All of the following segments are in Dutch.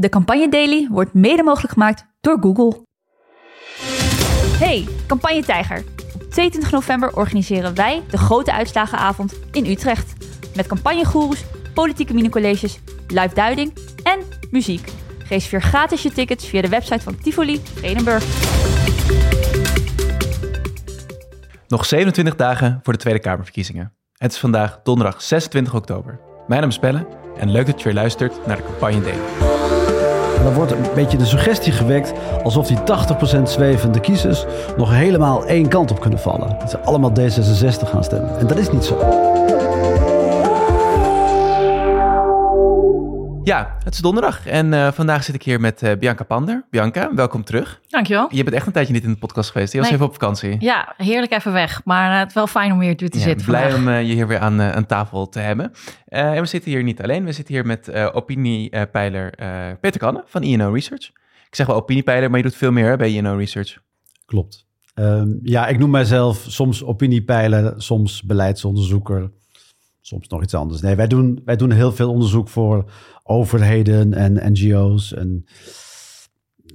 De Campagne Daily wordt mede mogelijk gemaakt door Google. Hey, Campagne Tijger. Op 22 november organiseren wij de grote uitslagenavond in Utrecht. Met campagnegoeroes, politieke minicolleges, live duiding en muziek. Reserveer gratis je tickets via de website van Tivoli Vredenburg. Nog 27 dagen voor de Tweede Kamerverkiezingen. Het is vandaag donderdag 26 oktober. Mijn naam is Pelle en leuk dat je weer luistert naar de Campagne Daily. En dan wordt een beetje de suggestie gewekt alsof die 80% zwevende kiezers nog helemaal één kant op kunnen vallen. Dat ze allemaal D66 gaan stemmen. En dat is niet zo. Ja, het is donderdag en uh, vandaag zit ik hier met uh, Bianca Pander. Bianca, welkom terug. Dankjewel. Je bent echt een tijdje niet in de podcast geweest. Je was Nee. even op vakantie. Ja, heerlijk even weg. Maar uh, het is wel fijn om weer te Ja, zitten blij vandaag. om uh, je hier weer aan, uh, aan tafel te hebben. Uh, en we zitten hier niet alleen. We zitten hier met uh, opiniepeiler uh, Peter Kanne van INO Research. Ik zeg wel opiniepeiler, maar je doet veel meer hè, bij INO Research. Klopt. Um, ja, ik noem mijzelf soms opiniepeiler, soms beleidsonderzoeker, soms nog iets anders. Nee, wij doen, wij doen heel veel onderzoek voor overheden en NGO's en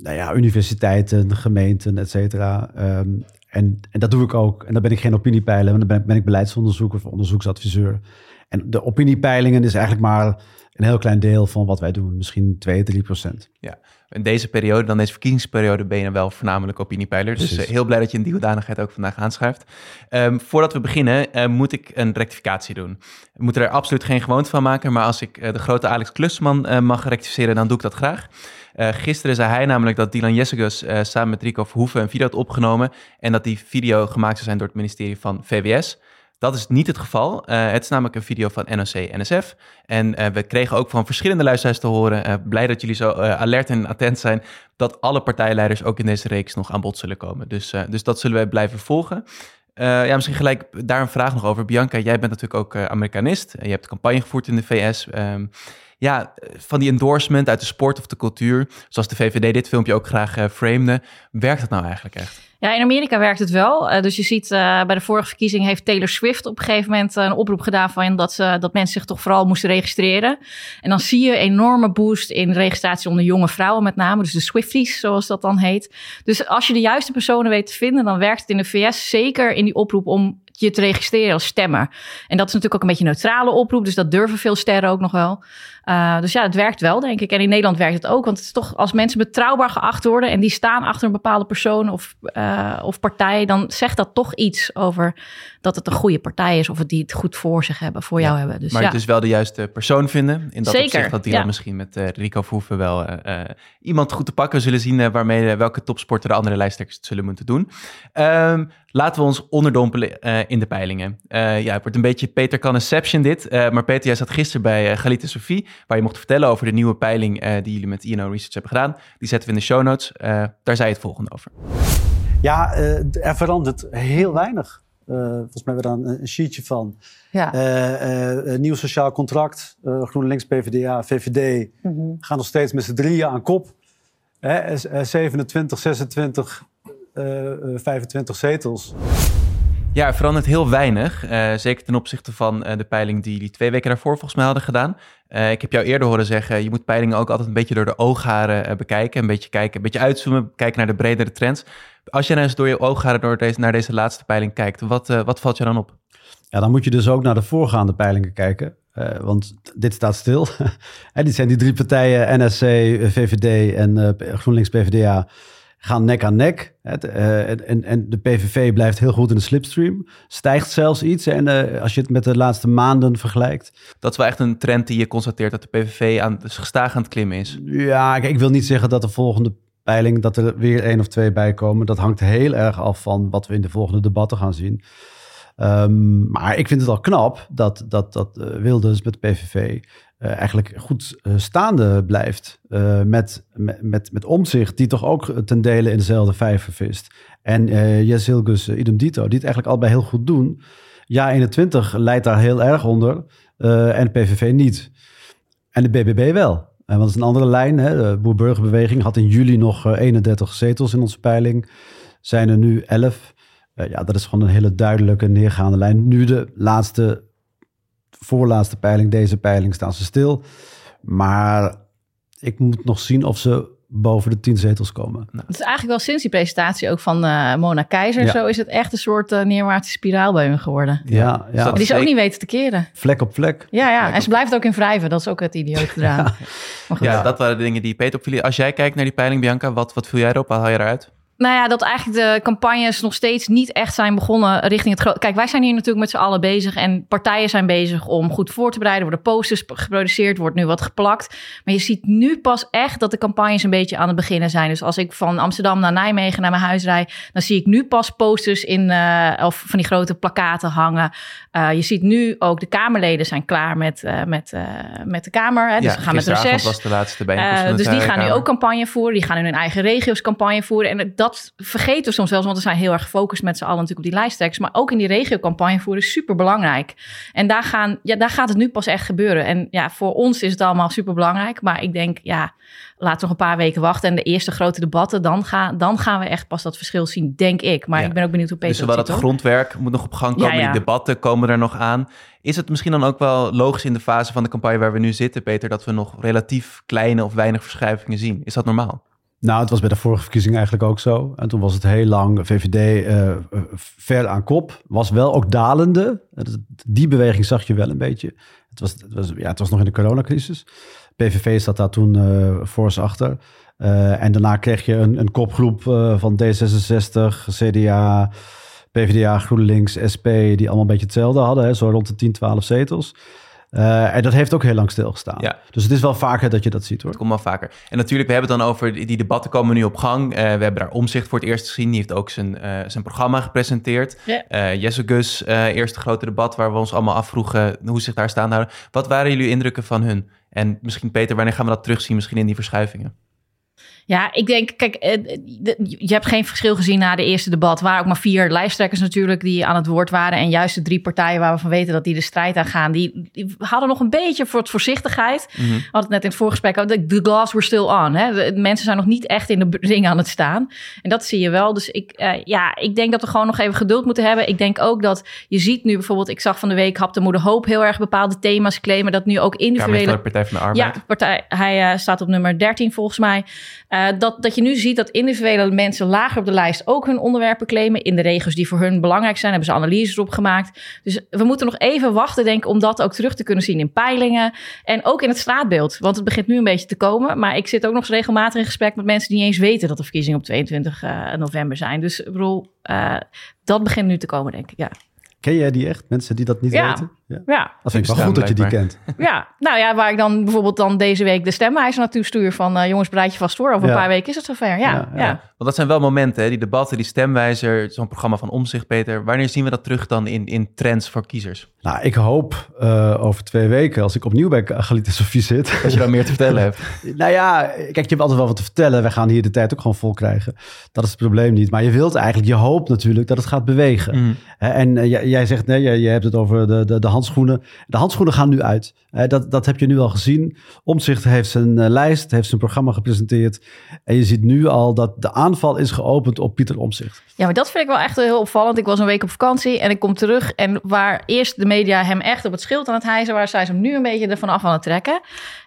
nou ja, universiteiten, gemeenten, et cetera. Um, en, en dat doe ik ook. En dan ben ik geen opiniepeiler, maar dan ben, ben ik beleidsonderzoeker of onderzoeksadviseur. En de opiniepeilingen is eigenlijk maar een heel klein deel van wat wij doen. Misschien 2, 3 procent. Ja, in deze periode, dan deze verkiezingsperiode, ben je dan wel voornamelijk opiniepeiler. Dus uh, heel blij dat je in die hoedanigheid ook vandaag aanschuift. Um, voordat we beginnen, uh, moet ik een rectificatie doen. We moeten er absoluut geen gewoonte van maken, maar als ik uh, de grote Alex Klusman mag rectificeren, dan doe ik dat graag. Gisteren zei hij namelijk dat Dylan Jessicus uh, samen met Rico Verhoeven een video had opgenomen en dat die video gemaakt zou zijn door het ministerie van VWS. Dat is niet het geval. Uh, het is namelijk een video van NOC-NSF. En uh, we kregen ook van verschillende luisteraars te horen, uh, blij dat jullie zo alert en attent zijn, dat alle partijleiders ook in deze reeks nog aan bod zullen komen. Dus, dus dat zullen we blijven volgen. Ja, misschien gelijk daar een vraag nog over. Bianca, jij bent natuurlijk ook Amerikanist. Je hebt campagne gevoerd in de VS. Um, ja, van die endorsement uit de sport of de cultuur, zoals de VVD dit filmpje ook graag framede, werkt dat nou eigenlijk echt? Ja, in Amerika werkt het wel. Uh, dus je ziet uh, bij de vorige verkiezing heeft Taylor Swift op een gegeven moment een oproep gedaan van dat, ze, dat mensen zich toch vooral moesten registreren. En dan zie je een enorme boost in registratie onder jonge vrouwen met name, dus de Swifties zoals dat dan heet. Dus als je de juiste personen weet te vinden, dan werkt het in de VS zeker in die oproep om je te registreren als stemmer. En dat is natuurlijk ook een beetje een neutrale oproep, dus dat durven veel sterren ook nog wel. Uh, dus ja, het werkt wel, denk ik. En in Nederland werkt het ook, want het is toch als mensen betrouwbaar geacht worden en die staan achter een bepaalde persoon of, uh, of partij, dan zegt dat toch iets over dat het een goede partij is of het die het goed voor zich hebben, voor ja, jou hebben. Dus, maar ja. het is wel de juiste persoon vinden. In dat Zeker, opzicht dat die ja. dan misschien met uh, Rico Verhoeven wel iemand goed te pakken zullen zien waarmee welke topsporter de andere lijsttrekkers het zullen moeten doen. Um, Laten we ons onderdompelen uh, in de peilingen. Uh, ja, het wordt een beetje Peter Conception dit. Uh, maar Peter, jij zat gisteren bij uh, Galit en Sophie, waar je mocht vertellen over de nieuwe peiling die jullie met INO Research hebben gedaan. Die zetten we in de show notes. daar zei je het volgende over. Ja, er verandert heel weinig. volgens mij hebben we daar een, een sheetje van. Ja. een nieuw sociaal contract. GroenLinks, PvdA, VVD mm -hmm. gaan nog steeds met z'n drieën aan kop. 27, 26 uh, 25 zetels. Ja, er verandert heel weinig. Uh, zeker ten opzichte van uh, de peiling die jullie twee weken daarvoor volgens mij hadden gedaan. Uh, ik heb jou eerder horen zeggen, je moet peilingen ook altijd een beetje door de oogharen bekijken. Een beetje kijken, een beetje uitzoomen, kijken naar de bredere trends. Als je nou eens door je oogharen door deze, naar deze laatste peiling kijkt, wat, wat valt je dan op? Ja, dan moet je dus ook naar de voorgaande peilingen kijken. Uh, want dit staat stil. en dit zijn die drie partijen, NSC, VVD en uh, GroenLinks PvdA, gaan nek aan nek. Het, uh, en, en de PVV blijft heel goed in de slipstream. Stijgt zelfs iets. En als je het met de laatste maanden vergelijkt. Dat is wel echt een trend die je constateert dat de PVV aan, dus gestaag aan het klimmen is. Ja, ik wil niet zeggen dat de volgende peiling, dat er weer één of twee bij komen. Dat hangt heel erg af van wat we in de volgende debatten gaan zien. Um, maar ik vind het al knap dat, dat, dat uh, Wilders met de PVV uh, eigenlijk goed uh, staande blijft. met, met, met, met omzicht, die toch ook ten dele in dezelfde vijver vist. En uh, Jes Hilgus, idem dito, die het eigenlijk allebei heel goed doen. Ja, 21 leidt daar heel erg onder en PVV niet. En de BBB wel. En dat is een andere lijn. Hè? De Boerburgerbeweging had in juli nog 31 zetels in onze peiling. Zijn er nu 11. Uh, ja, dat is gewoon een hele duidelijke neergaande lijn. Nu de laatste, voorlaatste peiling, deze peiling, staan ze stil. Maar ik moet nog zien of ze boven de tien zetels komen. Het is eigenlijk wel sinds die presentatie ook van uh, Mona Keizer. Ja. Zo is het echt een soort uh, neerwaartse spiraal bij hun geworden. Ja, ja. Die ze ook niet weten te keren. Vlek op vlek. Ja, ja. en ze blijft ook in wrijven. Dat is ook het idioot gedaan. Ja. ja, dat waren de dingen die Peter opvielen. Als jij kijkt naar die peiling, Bianca, wat, wat viel jij erop? Wat haal je eruit? Nou ja, dat eigenlijk de campagnes nog steeds niet echt zijn begonnen richting het groot. Kijk, wij zijn hier natuurlijk met z'n allen bezig en partijen zijn bezig om goed voor te bereiden. Er worden posters geproduceerd, wordt nu wat geplakt. Maar je ziet nu pas echt dat de campagnes een beetje aan het beginnen zijn. Dus als ik van Amsterdam naar Nijmegen naar mijn huis rijd, dan zie ik nu pas posters in uh, of van die grote plakaten hangen. Uh, je ziet nu ook de Kamerleden zijn klaar met, uh, met, met de Kamer. Hè? Dus ja, we gaan met reces. was de laatste bijeenkomst. dus die gaan nu ook campagne voeren. Die gaan in hun eigen regio's campagne voeren. En dat vergeten we soms wel, want we zijn heel erg gefocust met z'n allen natuurlijk op die lijsttrekkers. Maar ook in die regiocampagne voeren is super belangrijk. En daar, gaan, ja, daar gaat het nu pas echt gebeuren. En ja, voor ons is het allemaal super belangrijk. Maar ik denk, ja, laten we nog een paar weken wachten. En de eerste grote debatten, dan, gaan dan gaan we echt pas dat verschil zien, denk ik. Maar ja. ik ben ook benieuwd hoe Peter Dus zowel dat het grondwerk moet nog op gang komen. Ja, ja. Die debatten komen er nog aan. Is het misschien dan ook wel logisch in de fase van de campagne waar we nu zitten, Peter, dat we nog relatief kleine of weinig verschuivingen zien? Is dat normaal? Nou, het was bij de vorige verkiezing eigenlijk ook zo. En toen was het heel lang VVD uh, ver aan kop. Was wel ook dalende. Die beweging zag je wel een beetje. Het was, het was, ja, het was nog in de coronacrisis. PVV zat daar toen uh, fors achter. En daarna kreeg je een, een kopgroep van D66, CDA, PvdA, GroenLinks, SP... die allemaal een beetje hetzelfde hadden. Hè, zo rond de 10, 12 zetels. Uh, en dat heeft ook heel lang stilgestaan. Ja. Dus het is wel vaker dat je dat ziet hoor. Het komt wel vaker. En natuurlijk, we hebben het dan over die, debatten komen nu op gang. Uh, we hebben daar omzicht voor het eerst gezien. Die heeft ook zijn, uh, zijn programma gepresenteerd. Ja. Jesse Gus, eerste grote debat waar we ons allemaal afvroegen hoe ze zich daar staan houden. Wat waren jullie indrukken van hun? En misschien Peter, wanneer gaan we dat terugzien misschien in die verschuivingen? Ja, ik denk, kijk, je hebt geen verschil gezien na de eerste debat. Waar ook maar vier lijsttrekkers natuurlijk die aan het woord waren. En juist de drie partijen waar we van weten dat die de strijd aan gaan. Die, die hadden nog een beetje voor het voorzichtigheid. We hadden het net in het voorgesprek over. The glass were still on. Hè? De mensen zijn nog niet echt in de ring aan het staan. En dat zie je wel. Dus ik, uh, ja, ik denk dat we gewoon nog even geduld moeten hebben. Ik denk ook dat je ziet nu bijvoorbeeld. Ik zag van de week Hap de Moeder Hoop heel erg bepaalde thema's claimen. Dat nu ook individuele... Ja, Partij van de Arbeid. Ja, partij, hij uh, staat op nummer 13 volgens mij. Uh, dat, dat je nu ziet dat individuele mensen lager op de lijst ook hun onderwerpen claimen. In de regio's die voor hun belangrijk zijn, hebben ze analyses op gemaakt. Dus we moeten nog even wachten, denk ik, om dat ook terug te kunnen zien in peilingen. En ook in het straatbeeld. Want het begint nu een beetje te komen. Maar ik zit ook nog eens regelmatig in gesprek met mensen die niet eens weten dat de verkiezingen op 22 uh, november zijn. Dus ik bedoel, uh, dat begint nu te komen, denk ik. Ja. Ken jij die echt? Mensen die dat niet ja. weten? Ja. ja. Dat vind ik wel goed dat je die kent. Ja, nou ja, waar ik dan bijvoorbeeld dan deze week de stemwijzer naartoe stuur van uh, jongens, bereid je vast voor. Over Ja. een paar weken is het zover. Ja, ja. Ja, ja. Want dat zijn wel momenten, hè? die debatten, die stemwijzer, zo'n programma van Omzicht, Peter. Wanneer zien we dat terug dan in, in trends voor kiezers? Nou, ik hoop uh, over twee weken, als ik opnieuw bij Galit en Sofie zit. Dat je dan meer te vertellen hebt. nou ja, kijk, je hebt altijd wel wat te vertellen. We gaan hier de tijd ook gewoon vol krijgen. Dat is het probleem niet. Maar je wilt eigenlijk, je hoopt natuurlijk dat het gaat bewegen. Mm. Hè, En uh, jij, jij zegt, nee, je, je hebt het over de, de, de handschoenen. De handschoenen gaan nu uit. Dat, dat heb je nu al gezien. Omzicht heeft zijn uh, lijst, heeft zijn programma gepresenteerd. En je ziet nu al dat de aanval is geopend op Pieter Omzicht. Ja, maar dat vind ik wel echt heel opvallend. Ik was een week op vakantie en ik kom terug. En waar eerst de media hem echt op het schild aan het hijzen, waar zijn ze hem nu een beetje ervan af aan het trekken.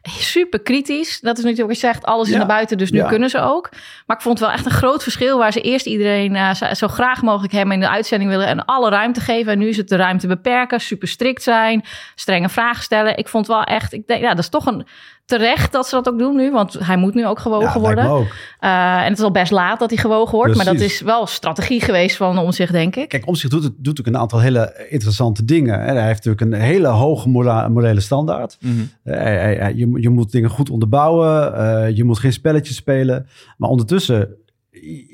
Super kritisch. Dat is natuurlijk zegt, alles is Ja. naar buiten, dus nu Ja. kunnen ze ook. Maar ik vond het wel echt een groot verschil waar ze eerst iedereen uh, zo, zo graag mogelijk hem in de uitzending willen en alle ruimte geven. En nu is het de ruimte beperken, super strikt zijn, strenge vragen stellen. Ik vond wel echt, ik denk, ja, dat is toch een terecht dat ze dat ook doen nu, want hij moet nu ook gewogen Ja, lijkt worden. me ook. Uh, en het is al best laat dat hij gewogen wordt, maar dat is wel strategie geweest van om zich, denk ik. Kijk, Omzicht doet, het, doet natuurlijk een aantal hele interessante dingen. Hij heeft natuurlijk een hele hoge morele standaard. Eh, hij- hij- hij- je, moet- je moet dingen goed onderbouwen. eh, je moet geen spelletjes spelen. Maar ondertussen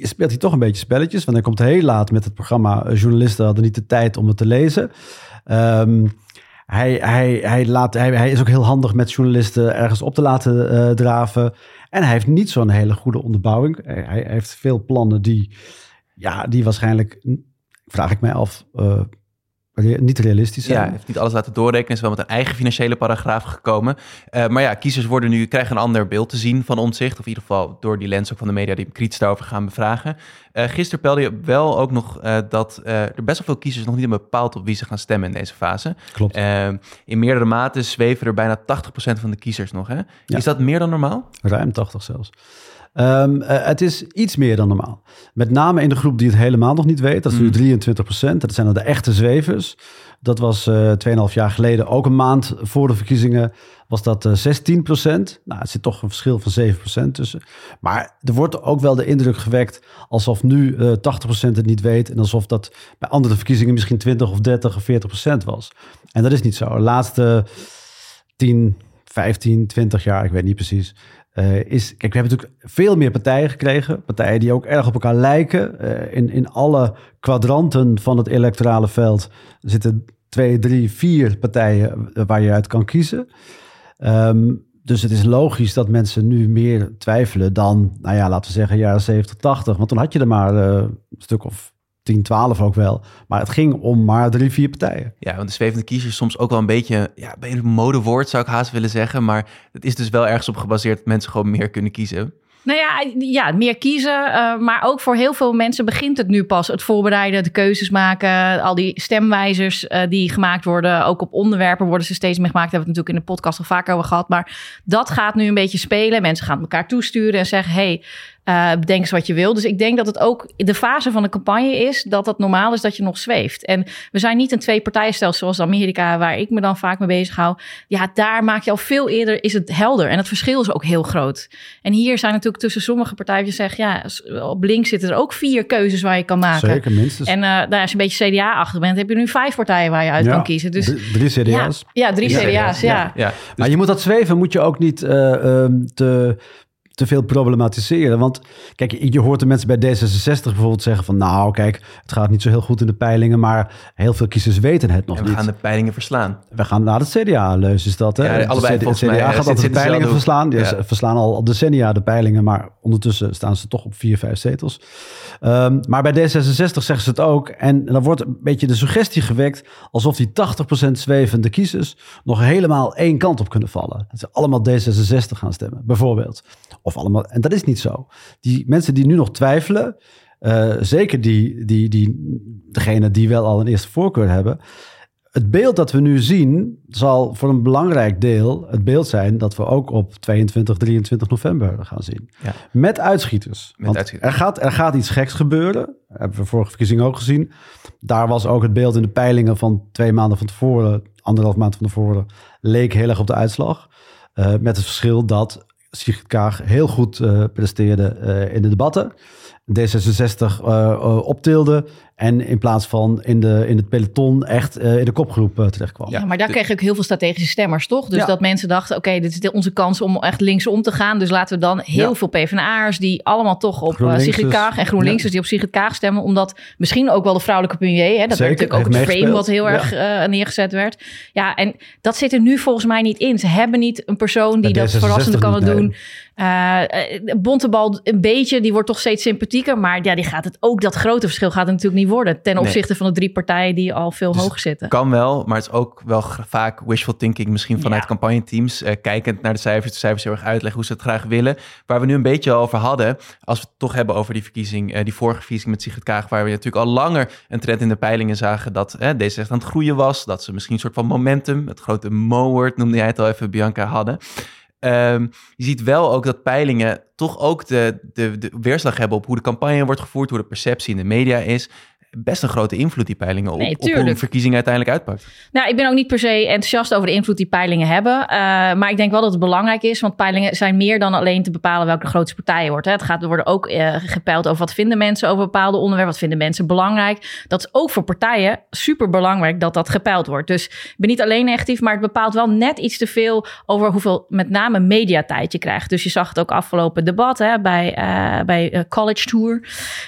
speelt hij toch een beetje spelletjes. Want hij komt heel laat met het programma. Eh, Journalisten hadden niet de tijd om het te lezen. Ehm, hij, hij, hij, laat, hij, hij is ook heel handig met journalisten ergens op te laten eh, draven. En hij heeft niet zo'n hele goede onderbouwing. Hij, hij heeft veel plannen die, ja, die waarschijnlijk, vraag ik mij af, eh, niet realistisch zijn. Ja, heeft niet alles laten doorrekenen. Is wel met een eigen financiële paragraaf gekomen. Uh, maar ja, kiezers worden nu, krijgen een ander beeld te zien van omzicht. Of in ieder geval door die lens ook van de media die kritisch daarover gaan bevragen. Uh, gisteren pelde je wel ook nog uh, dat er best wel veel kiezers nog niet hebben bepaald op wie ze gaan stemmen in deze fase. Klopt. in meerdere maten zweven er bijna 80% van de kiezers nog. Hè? Ja. Is dat meer dan normaal? Ruim 80 zelfs. Um, uh, het is iets meer dan normaal. Met name in de groep die het helemaal nog niet weet. Dat is nu 23 procent. Dat zijn dan de echte zwevers. Dat was uh, 2,5 jaar geleden, ook een maand voor de verkiezingen, was dat uh, 16 procent. Nou, het zit toch een verschil van 7 procent tussen. Maar er wordt ook wel de indruk gewekt alsof nu 80 uh, procent het niet weet. En alsof dat bij andere verkiezingen misschien 20 of 30 of 40 procent was. En dat is niet zo. De laatste 10, 15, 20 jaar, ik weet niet precies, uh, is, kijk, we hebben natuurlijk veel meer partijen gekregen. Partijen die ook erg op elkaar lijken. Uh, in, in alle kwadranten van het electorale veld zitten twee, drie, vier partijen waar je uit kan kiezen. Um, dus het is logisch dat mensen nu meer twijfelen dan, nou ja, laten we zeggen, jaren 70, 80. Want toen had je er maar uh, een stuk of 10, 12 ook wel. Maar het ging om maar drie, vier partijen. Ja, want de zwevende kiezer is soms ook wel een beetje, ja, een modewoord zou ik haast willen zeggen. Maar het is dus wel ergens op gebaseerd dat mensen gewoon meer kunnen kiezen. Nou ja, ja meer kiezen. Uh, maar ook voor heel veel mensen begint het nu pas. Het voorbereiden, de keuzes maken. Al die stemwijzers uh, die gemaakt worden. Ook op onderwerpen worden ze steeds meer gemaakt. Daar hebben we het natuurlijk in de podcast al vaker over gehad. Maar dat gaat nu een beetje spelen. Mensen gaan elkaar toesturen en zeggen... hey, uh, bedenk eens wat je wil. Dus ik denk dat het ook de fase van de campagne is dat het normaal is dat je nog zweeft. En we zijn niet een twee-partijenstelsel zoals Amerika, waar ik me dan vaak mee bezig hou. Ja, daar maak je al veel eerder, is het helder. En het verschil is ook heel groot. En hier zijn natuurlijk tussen sommige partijen die zeggen, ja, op links zitten er ook vier keuzes waar je kan maken. Zeker, minstens. En uh, nou, als je een beetje CDA-achtig bent, heb je nu vijf partijen waar je uit ja, kan kiezen. Dus, drie CDA's. Ja, ja drie ja. CDA's, ja. ja. ja. Maar je moet dat zweven, moet je ook niet uh, um, te te veel problematiseren. Want kijk, je hoort de mensen bij D66 bijvoorbeeld zeggen van... nou, kijk, het gaat niet zo heel goed in de peilingen... maar heel veel kiezers weten het nog en we niet. we gaan de peilingen verslaan. We gaan naar het CDA-leus is dat, hè? Ja, allebei het CDA, mij, gaat altijd de peilingen verslaan. Die ja. verslaan al decennia de peilingen... maar ondertussen staan ze toch op vier, vijf zetels. Um, maar bij D66 zeggen ze het ook. En dan wordt een beetje de suggestie gewekt... alsof die 80% zwevende kiezers... nog helemaal één kant op kunnen vallen. Dat ze allemaal D66 gaan stemmen, bijvoorbeeld. Of allemaal, en dat is niet zo. Die mensen die nu nog twijfelen, uh, zeker die, die, die, degene die wel al een eerste voorkeur hebben. Het beeld dat we nu zien zal voor een belangrijk deel het beeld zijn dat we ook op 22, 23 november gaan zien. Ja. Met uitschieters. Met Want uitschieters. Er, gaat, er gaat iets geks gebeuren. Dat hebben we vorige verkiezing ook gezien. Daar was ook het beeld in de peilingen van twee maanden van tevoren, anderhalf maand van tevoren, leek heel erg op de uitslag. Uh, met het verschil dat Kaag heel goed uh, presteerde uh, in de debatten. D66 uh, optilde. En in plaats van in, de, in het peloton echt in de kopgroep terecht kwam. Ja, maar daar kreeg ik heel veel strategische stemmers, toch? Dus ja. dat mensen dachten, oké, okay, dit is onze kans om echt linksom te gaan. Dus laten we dan heel ja. veel PvdA'ers die allemaal toch op Sigrid Kaag en GroenLinks, dus die op Sigrid Kaag stemmen. Omdat misschien ook wel de vrouwelijke premier, hè, dat Zeker, werd natuurlijk ook het frame wat heel erg neergezet werd. Ja, en dat zit er nu volgens mij niet in. Ze hebben niet een persoon die dat verrassend kan doen. Nee. Uh, Bontebal een beetje, die wordt toch steeds sympathieker. Maar ja, die gaat het ook, dat grote verschil gaat het natuurlijk niet worden. Ten opzichte nee. van de drie partijen die al veel dus hoger zitten. Kan wel, maar het is ook wel vaak wishful thinking. Misschien vanuit ja. campagneteams. Uh, kijkend naar de cijfers, de cijfers heel erg uitleggen hoe ze het graag willen. Waar we nu een beetje over hadden. Als we het toch hebben over die verkiezing, uh, die vorige verkiezing met Sigrid Kaag. Waar we natuurlijk al langer een trend in de peilingen zagen dat uh, deze echt aan het groeien was. Dat ze misschien een soort van momentum, het grote mo-word noemde jij het al even, Bianca, hadden. Um, je ziet wel ook dat peilingen toch ook de, de, de weerslag hebben op hoe de campagne wordt gevoerd, hoe de perceptie in de media is best een grote invloed, die peilingen, op, nee, op hoe een verkiezing uiteindelijk uitpakt. Nou, ik ben ook niet per se enthousiast over de invloed die peilingen hebben. Uh, maar ik denk wel dat het belangrijk is, want peilingen zijn meer dan alleen te bepalen welke de grootste partij wordt. Hè. Het gaat, er worden ook uh, gepeild over wat vinden mensen over bepaalde onderwerpen, wat vinden mensen belangrijk. Dat is ook voor partijen super belangrijk dat dat gepeild wordt. Dus ik ben niet alleen negatief, maar het bepaalt wel net iets te veel over hoeveel met name mediatijd je krijgt. Dus je zag het ook afgelopen debat hè, bij, uh, bij College Tour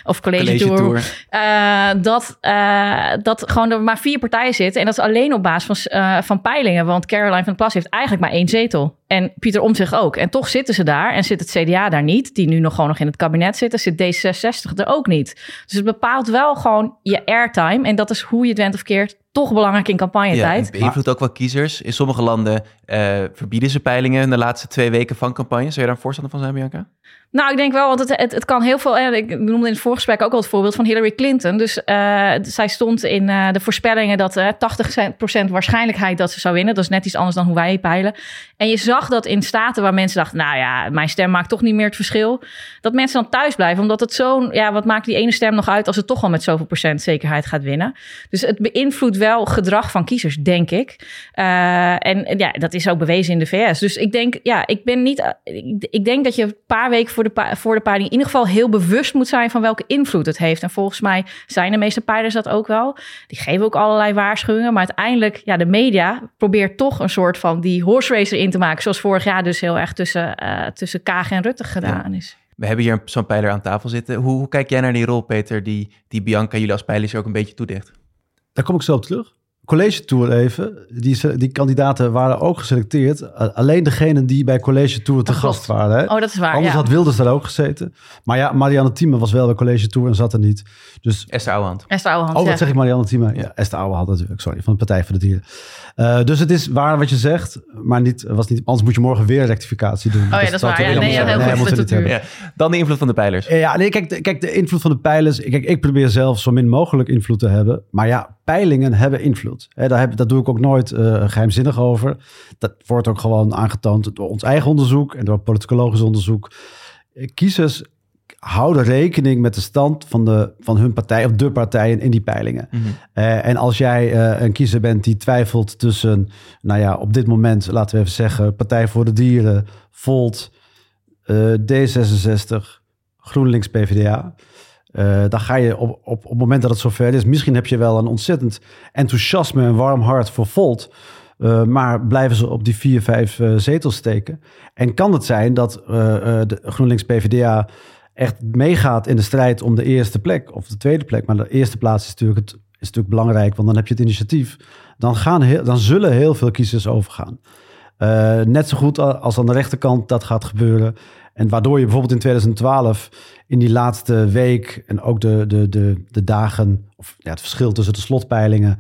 of College, college Tour. tour dat, uh, dat gewoon er maar vier partijen zitten. En dat is alleen op basis van, uh, van peilingen. Want Caroline van der Plas heeft eigenlijk maar één zetel. En Pieter Omtzigt ook. En toch zitten ze daar. En zit het CDA daar niet. Die nu nog gewoon nog in het kabinet zitten. Zit D66 er ook niet. Dus het bepaalt wel gewoon je airtime. En dat is hoe je het went of keert toch belangrijk in campagnetijd. Ja, beïnvloedt ook wel kiezers. In sommige landen uh, verbieden ze peilingen in de laatste twee weken van campagne. Zou je daar een voorstander van zijn, Bianca? Nou, ik denk wel, want het, het, het kan heel veel. Ik noemde in het voorgesprek ook al het voorbeeld van Hillary Clinton. Dus uh, zij stond in uh, de voorspellingen dat uh, 80% waarschijnlijkheid dat ze zou winnen. Dat is net iets anders dan hoe wij peilen. En je zag dat in staten waar mensen dachten, nou ja, mijn stem maakt toch niet meer het verschil. Dat mensen dan thuis blijven, omdat het zo'n, ja, wat maakt die ene stem nog uit als het toch al met zoveel procent zekerheid gaat winnen. Dus het beïnvloedt wel gedrag van kiezers, denk ik. en ja, dat is ook bewezen in de VS. Dus ik denk, ja, ik ben niet, ik, ik denk dat je een paar weken voor de, voor de peiling in ieder geval heel bewust moet zijn van welke invloed het heeft. En volgens mij zijn de meeste peilers dat ook wel. Die geven ook allerlei waarschuwingen. Maar uiteindelijk, ja, de media probeert toch een soort van die horse racer in te maken. Zoals vorig jaar dus heel erg tussen, uh, tussen Kaag en Rutte gedaan is. We hebben hier zo'n pijler aan tafel zitten. Hoe, hoe, kijk jij naar die rol, Peter, die, die Bianca jullie als peilers ook een beetje toedicht? Daar kom ik zo op terug college tour even. Die, die kandidaten waren ook geselecteerd. Alleen degenen die bij college tour te oh, gast waren. Hè? Oh, dat is waar. Anders had Wilders daar ook gezeten. Maar ja, Marianne Thieme was wel bij college tour en zat er niet. Dus, Esther Ouwehand. Esther Ouwehand, Oh, wat zeg ik Marianne Thieme? Ja, Esther Ouwehand natuurlijk. Sorry, van de Partij voor de Dieren. Uh, dus het is waar wat je zegt, maar niet, was niet, anders moet je morgen weer rectificatie doen. Oh ja, dat, is waar. Ja, nee, ja, heel nee, goed. Nee, ja, dan de invloed van de pijlers. Ja, nee, kijk, kijk, de invloed van de pijlers. Kijk, ik probeer zelf zo min mogelijk invloed te hebben. Maar ja, peilingen hebben invloed. He, daar, heb, dat doe ik ook nooit uh, geheimzinnig over. Dat wordt ook gewoon aangetoond door ons eigen onderzoek en door politicologisch onderzoek. Kiezers houden rekening met de stand van, de, van hun partij of de partijen in die peilingen. Mm en als jij uh, een kiezer bent die twijfelt tussen, nou ja, op dit moment, laten we even zeggen, Partij voor de Dieren, Volt, uh, D66, GroenLinks, PvdA. Uh, dan ga je op, op, op het moment dat het zover is, misschien heb je wel een ontzettend enthousiasme en warm hart voor Volt. Uh, maar blijven ze op die vier, vijf uh, zetels steken? En kan het zijn dat de GroenLinks PvdA echt meegaat in de strijd om de eerste plek of de tweede plek? Maar de eerste plaats is natuurlijk, het, is natuurlijk belangrijk, want dan heb je het initiatief. Dan, gaan dan zullen heel veel kiezers overgaan. net zo goed als aan de rechterkant dat gaat gebeuren. En waardoor je bijvoorbeeld in 2012 in die laatste week en ook de, de, de, de dagen, of ja, het verschil tussen de slotpeilingen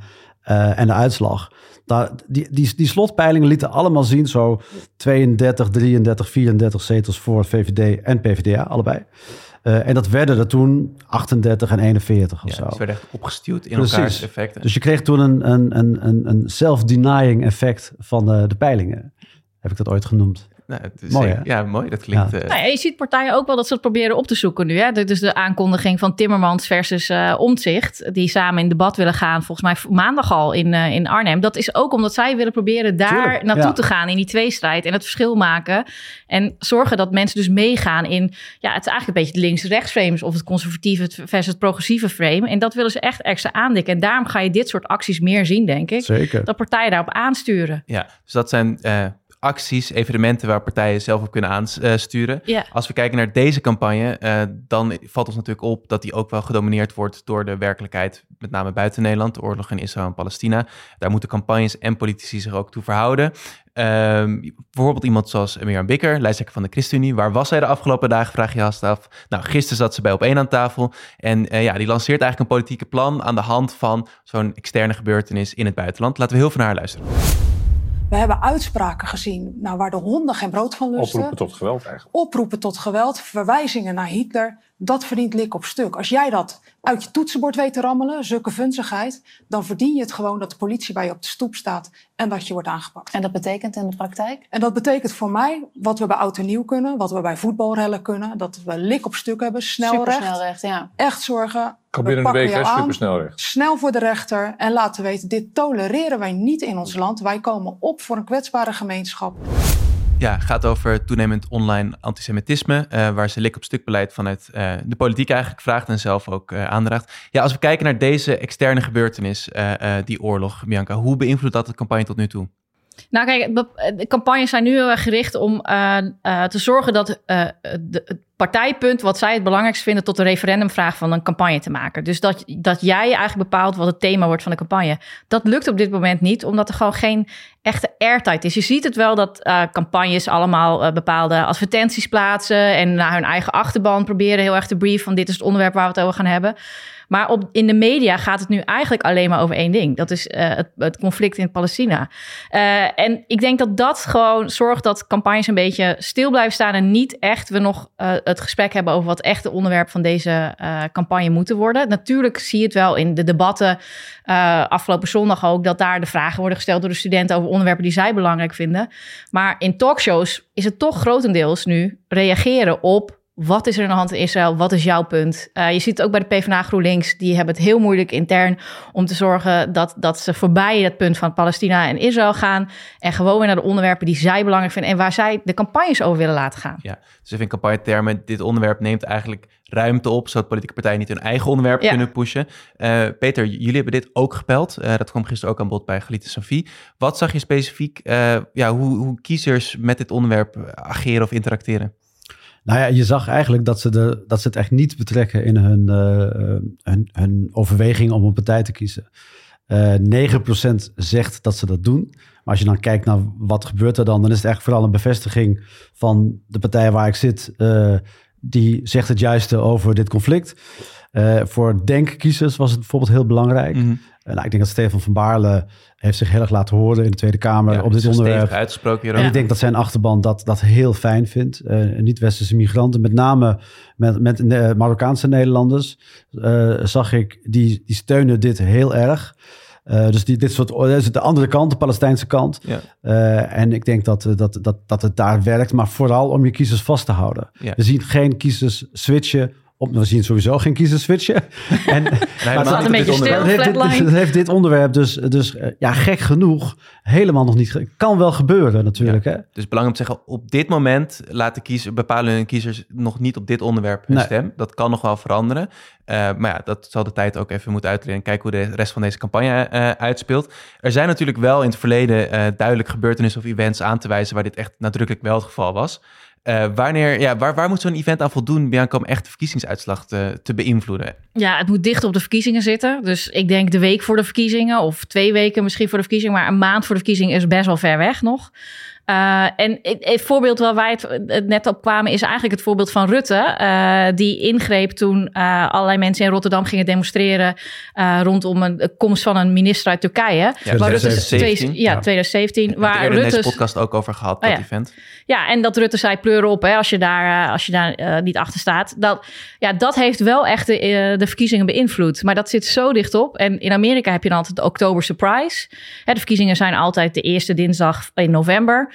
uh, en de uitslag. Daar, die, die, die slotpeilingen lieten allemaal zien zo 32, 33, 34 zetels voor VVD en PvdA, allebei. Uh, en dat werden er toen 38 en 41 of ja, zo. Dus werden echt opgestuurd in elkaars effecten. Dus je kreeg toen een, een, een, een self-denying effect van de, de peilingen. Heb ik dat ooit genoemd. Nou, mooi, ja, mooi. Dat klinkt... Ja. Uh... Nou, je ziet partijen ook wel dat ze het proberen op te zoeken nu. Hè? Dus de aankondiging van Timmermans versus uh, Omtzigt... die samen in debat willen gaan, volgens mij maandag al in, uh, in Arnhem. Dat is ook omdat zij willen proberen daar Tuurlijk, naartoe ja. te gaan... in die tweestrijd en het verschil maken. En zorgen dat mensen dus meegaan in... ja, het is eigenlijk een beetje het links-rechts frame... of het conservatieve versus het progressieve frame. En dat willen ze echt extra aandikken. En daarom ga je dit soort acties meer zien, denk ik. Zeker. Dat partijen daarop aansturen. Ja, dus dat zijn acties, evenementen waar partijen zelf op kunnen aansturen. Ja. Als we kijken naar deze campagne, uh, dan valt ons natuurlijk op dat die ook wel gedomineerd wordt door de werkelijkheid, met name buiten Nederland, de oorlog in Israël en Palestina. Daar moeten campagnes en politici zich ook toe verhouden. Um, bijvoorbeeld iemand zoals Mirjam Bikker, lijsttrekker van de ChristenUnie. Waar was zij de afgelopen dagen, vraag je haast af. Nou, gisteren zat ze bij op één aan tafel. En uh, ja, die lanceert eigenlijk een politieke plan aan de hand van zo'n externe gebeurtenis in het buitenland. Laten we heel veel naar haar luisteren. We hebben uitspraken gezien nou, waar de honden geen brood van lusten. Oproepen tot geweld eigenlijk. Oproepen tot geweld, verwijzingen naar Hitler. Dat verdient lik op stuk. Als jij dat uit je toetsenbord weet te rammelen, zulke vunzigheid, dan verdien je het gewoon dat de politie bij je op de stoep staat en dat je wordt aangepakt. En dat betekent in de praktijk? En dat betekent voor mij wat we bij oud en nieuw kunnen, wat we bij voetbalrellen kunnen, dat we lik op stuk hebben, snelrecht. Supersnelrecht, ja. Echt zorgen. Kan binnen een week, hè. Snel voor de rechter en laten weten, dit tolereren wij niet in ons land. Wij komen op voor een kwetsbare gemeenschap. Ja, gaat over toenemend online antisemitisme, uh, waar ze lik op stuk beleid vanuit uh, de politiek eigenlijk vraagt en zelf ook uh, aandraagt. Ja, als we kijken naar deze externe gebeurtenis, die oorlog, Bianca, hoe beïnvloedt dat de campagne tot nu toe? Nou kijk, de campagnes zijn nu heel erg gericht om uh, uh, te zorgen dat het partijpunt wat zij het belangrijkst vinden tot de referendumvraag van een campagne te maken. Dus dat, dat jij eigenlijk bepaalt wat het thema wordt van de campagne. Dat lukt op dit moment niet, omdat er gewoon geen echte airtight is. Je ziet het wel dat campagnes allemaal bepaalde advertenties plaatsen en naar hun eigen achterban proberen heel erg te brieven van dit is het onderwerp waar we het over gaan hebben. Maar op, in de media gaat het nu eigenlijk alleen maar over één ding. Dat is uh, het, het, conflict in Palestina. Uh, en ik denk dat dat gewoon zorgt dat campagnes een beetje stil blijven staan en niet echt we nog uh, het gesprek hebben over wat echt de onderwerp van deze campagne moeten worden. Natuurlijk zie je het wel in de debatten afgelopen zondag ook dat daar de vragen worden gesteld door de studenten over onderwerpen die zij belangrijk vinden. Maar in talkshows is het toch grotendeels nu reageren op wat is er aan de hand in Israël? Wat is jouw punt? Uh, je ziet het ook bij de PvdA GroenLinks. Die hebben het heel moeilijk intern om te zorgen dat, dat ze voorbij het punt van Palestina en Israël gaan. En gewoon weer naar de onderwerpen die zij belangrijk vinden en waar zij de campagnes over willen laten gaan. Ja, dus even in campagnetermen, dit onderwerp neemt eigenlijk ruimte op, zodat politieke partijen niet hun eigen onderwerp kunnen pushen. Uh, Peter, jullie hebben dit ook gepeld. Uh, dat kwam gisteren ook aan bod bij Galite Safie. Wat zag je specifiek, ja, hoe, hoe kiezers met dit onderwerp ageren of interacteren? Nou ja, je zag eigenlijk dat ze, de, dat ze het echt niet betrekken in hun, uh, hun, hun overweging om een partij te kiezen. Uh, 9% zegt dat ze dat doen. Maar als je dan kijkt naar wat gebeurt er dan, dan is het echt vooral een bevestiging van de partij waar ik zit. Die zegt het juiste over dit conflict. Uh, voor denkkiezers was het bijvoorbeeld heel belangrijk. Mm -hmm. nou, ik denk dat Stefan van Baarle heeft zich heel erg laten horen in de Tweede Kamer ja, op dit onderwerp. uitgesproken En ik denk dat zijn achterban dat, dat heel fijn vindt. Uh, Niet-westerse migranten, met name met, met Marokkaanse Nederlanders, zag ik, die, die steunen dit heel erg. Uh, dus die, dit soort, dat is de andere kant, de Palestijnse kant. Ja. Uh, en ik denk dat, dat, dat, dat het daar werkt, maar vooral om je kiezers vast te houden. Ja. We zien geen kiezers switchen op, we zien sowieso geen kiezers switchen. En, nee, maar het een beetje stil, heeft dit, heeft dit onderwerp dus, dus ja, gek genoeg helemaal nog niet... Kan wel gebeuren natuurlijk. Ja. Hè? Dus belangrijk om te zeggen, op dit moment laten kiezers, bepalen hun kiezers nog niet op dit onderwerp hun nee. stem. Dat kan nog wel veranderen. Uh, maar ja, dat zal de tijd ook even moeten uitleren. En kijken hoe de rest van deze campagne uh, uitspeelt. Er zijn natuurlijk wel in het verleden uh, duidelijk gebeurtenissen of events aan te wijzen waar dit echt nadrukkelijk wel het geval was. Uh, wanneer, ja, waar, waar moet zo'n event aan voldoen, om echt de verkiezingsuitslag te, te beïnvloeden? Ja, het moet dicht op de verkiezingen zitten. Dus ik denk de week voor de verkiezingen of twee weken misschien voor de verkiezingen. Maar een maand voor de verkiezingen is best wel ver weg nog. Uh, en het, voorbeeld waar wij het, net op kwamen is eigenlijk het voorbeeld van Rutte. Uh, die ingreep toen uh, allerlei mensen in Rotterdam gingen demonstreren rondom een komst van een minister uit Turkije. Ja, 2017. ja, 2017. Ja, waar Rutte deze podcast ook over gehad, dat oh, ja. event. Ja, en dat Rutte zei pleur op hè, als je daar, als je daar niet achter staat. Dat, ja, dat heeft wel echt de, de verkiezingen beïnvloed. Maar dat zit zo dicht op. En in Amerika heb je dan altijd de oktober surprise. Hè, de verkiezingen zijn altijd de eerste dinsdag in november.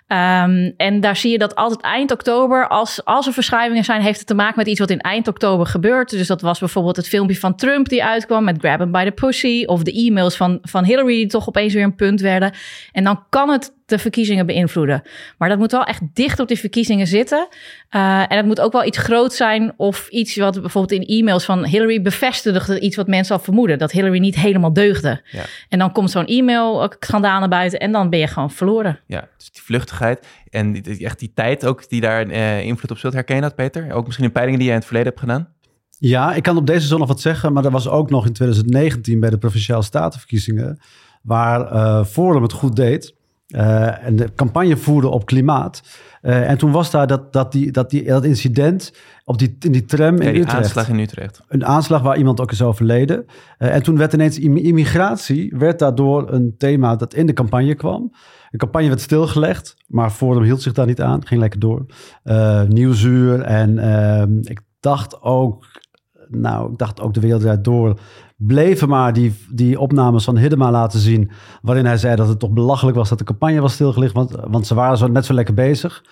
Um, en daar zie je dat altijd eind oktober, als, als er verschuivingen zijn, heeft het te maken met iets wat in eind oktober gebeurt. Dus dat was bijvoorbeeld het filmpje van Trump die uitkwam met Grab him by the pussy. Of de e-mails van, van Hillary die toch opeens weer een punt werden. En dan kan het de verkiezingen beïnvloeden. Maar dat moet wel echt dicht op die verkiezingen zitten. Uh, en het moet ook wel iets groot zijn of iets wat bijvoorbeeld in e-mails van Hillary bevestigde iets wat mensen al vermoeden. Dat Hillary niet helemaal deugde. Ja. En dan komt zo'n e-mail-schandaal naar buiten en dan ben je gewoon verloren. Ja, dus die en die, echt die tijd ook die daar uh, invloed op zult. Herken je dat, Peter? Ook misschien in peilingen die jij in het verleden hebt gedaan? Ja, ik kan op deze zon nog wat zeggen, maar dat was ook nog in 2019 bij de Provinciale Statenverkiezingen, waar uh, Forum het goed deed. Uh, en de campagne voerde op klimaat. Uh, en toen was daar dat, dat, die, dat, die, dat incident op die, in die tram in die Utrecht. aanslag in Utrecht. Een aanslag waar iemand ook is overleden. Uh, en toen werd ineens immigratie, werd daardoor een thema dat in de campagne kwam. De campagne werd stilgelegd, maar Forum hield zich daar niet aan. Ging lekker door. Nieuwsuur en ehm, ik dacht ook... Nou, ik dacht ook de wereld door bleven maar die, die opnames van Hiddema laten zien. Waarin hij zei dat het toch belachelijk was dat de campagne was stilgelegd. Want, want ze waren zo net zo lekker bezig.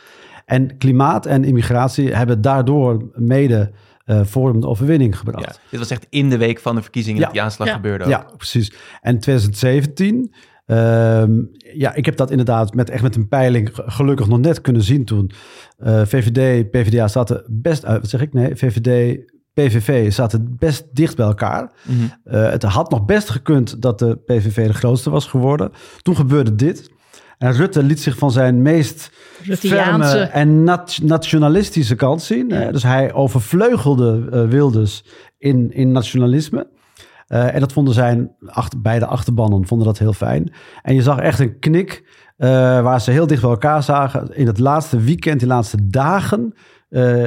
En klimaat en immigratie hebben daardoor mede uh, voor de overwinning gebracht. Ja, dit was echt in de week van de verkiezingen ja. dat die aanslag ja. gebeurde. Ook. Ja, precies. En 2017. Um, ja, ik heb dat inderdaad met, echt met een peiling gelukkig nog net kunnen zien toen. Uh, VVD, PvdA zaten best uit. Wat zeg ik? Nee, VVD, PVV zaten best dicht bij elkaar. Mm -hmm. uh, het had nog best gekund dat de PVV de grootste was geworden. Toen gebeurde dit. En Rutte liet zich van zijn meest ferme en nationalistische kant zien. dus hij overvleugelde uh, Wilders in, in nationalisme. Uh, en dat vonden zijn achter, beide achterbannen vonden dat heel fijn. En je zag echt een knik uh, waar ze heel dicht bij elkaar zagen. In het laatste weekend, die laatste dagen,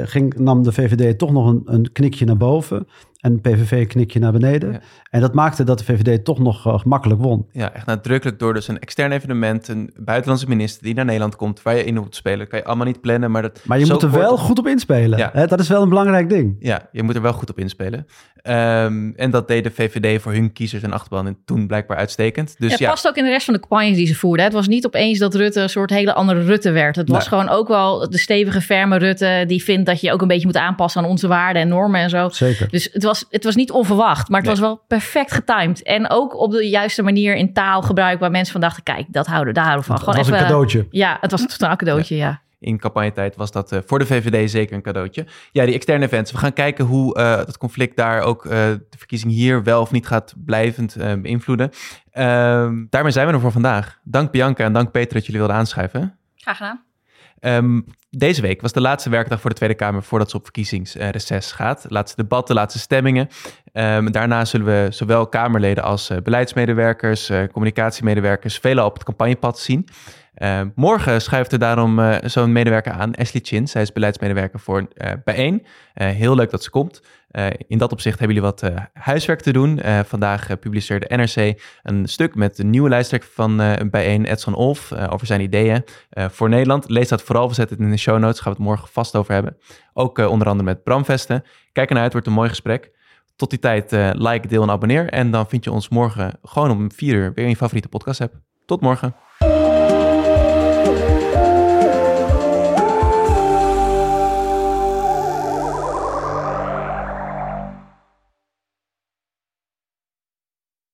ging, nam de VVD toch nog een, een knikje naar boven en PVV een knikje naar beneden. En dat maakte dat de VVD toch nog uh, gemakkelijk won. Ja, echt nadrukkelijk door dus een extern evenement, een buitenlandse minister die naar Nederland komt, waar je in moet spelen. kan je allemaal niet plannen, maar dat... Maar je moet er wel goed op inspelen. Ja. Hè? Dat is wel een belangrijk ding. Ja, je moet er wel goed op inspelen. Um, en dat deed de VVD voor hun kiezers en achterban en toen blijkbaar uitstekend. Dus, ja, het past ook in de rest van de campagnes die ze voerden. Het was niet opeens dat Rutte een soort hele andere Rutte werd. Het was gewoon ook wel de stevige, ferme Rutte die vindt dat je ook een beetje moet aanpassen aan onze waarden en normen en zo. Zeker. Dus het was, het was niet onverwacht, maar het was wel perfect getimed. En ook op de juiste manier in taalgebruik waar mensen van dachten, kijk, dat houden, daar houden we van. Het, was een cadeautje. Ja, het was een totaal cadeautje, ja. in campagnetijd was dat uh, voor de VVD zeker een cadeautje. Ja, die externe events. We gaan kijken hoe uh, dat conflict daar ook uh, de verkiezing hier wel of niet gaat blijvend beïnvloeden. Ehm, daarmee zijn we er voor vandaag. Dank Bianca en dank Peter dat jullie wilden aanschrijven. Graag gedaan. Um, deze week was de laatste werkdag voor de Tweede Kamer voordat ze op verkiezingsreces gaat. Laatste debatten, laatste stemmingen. Um, daarna zullen we zowel Kamerleden als uh, beleidsmedewerkers, uh, communicatiemedewerkers, velen op het campagnepad zien. Uh, morgen schuift er daarom uh, zo'n medewerker aan, Ashley Chin. Zij is beleidsmedewerker voor uh, Bijeen. heel leuk dat ze komt. in dat opzicht hebben jullie wat huiswerk te doen. vandaag publiceerde NRC een stuk met de nieuwe lijsttrekker van Bijeen, Edson Olf, over zijn ideeën voor Nederland. Lees dat vooral, we zetten het in de show notes, gaan we het morgen vast over hebben. Ook onder andere met Bram Vesten. Kijk ernaar uit, wordt een mooi gesprek. Tot die tijd, like, deel en abonneer. En dan vind je ons morgen gewoon om vier uur weer in je favoriete podcast app. Tot morgen.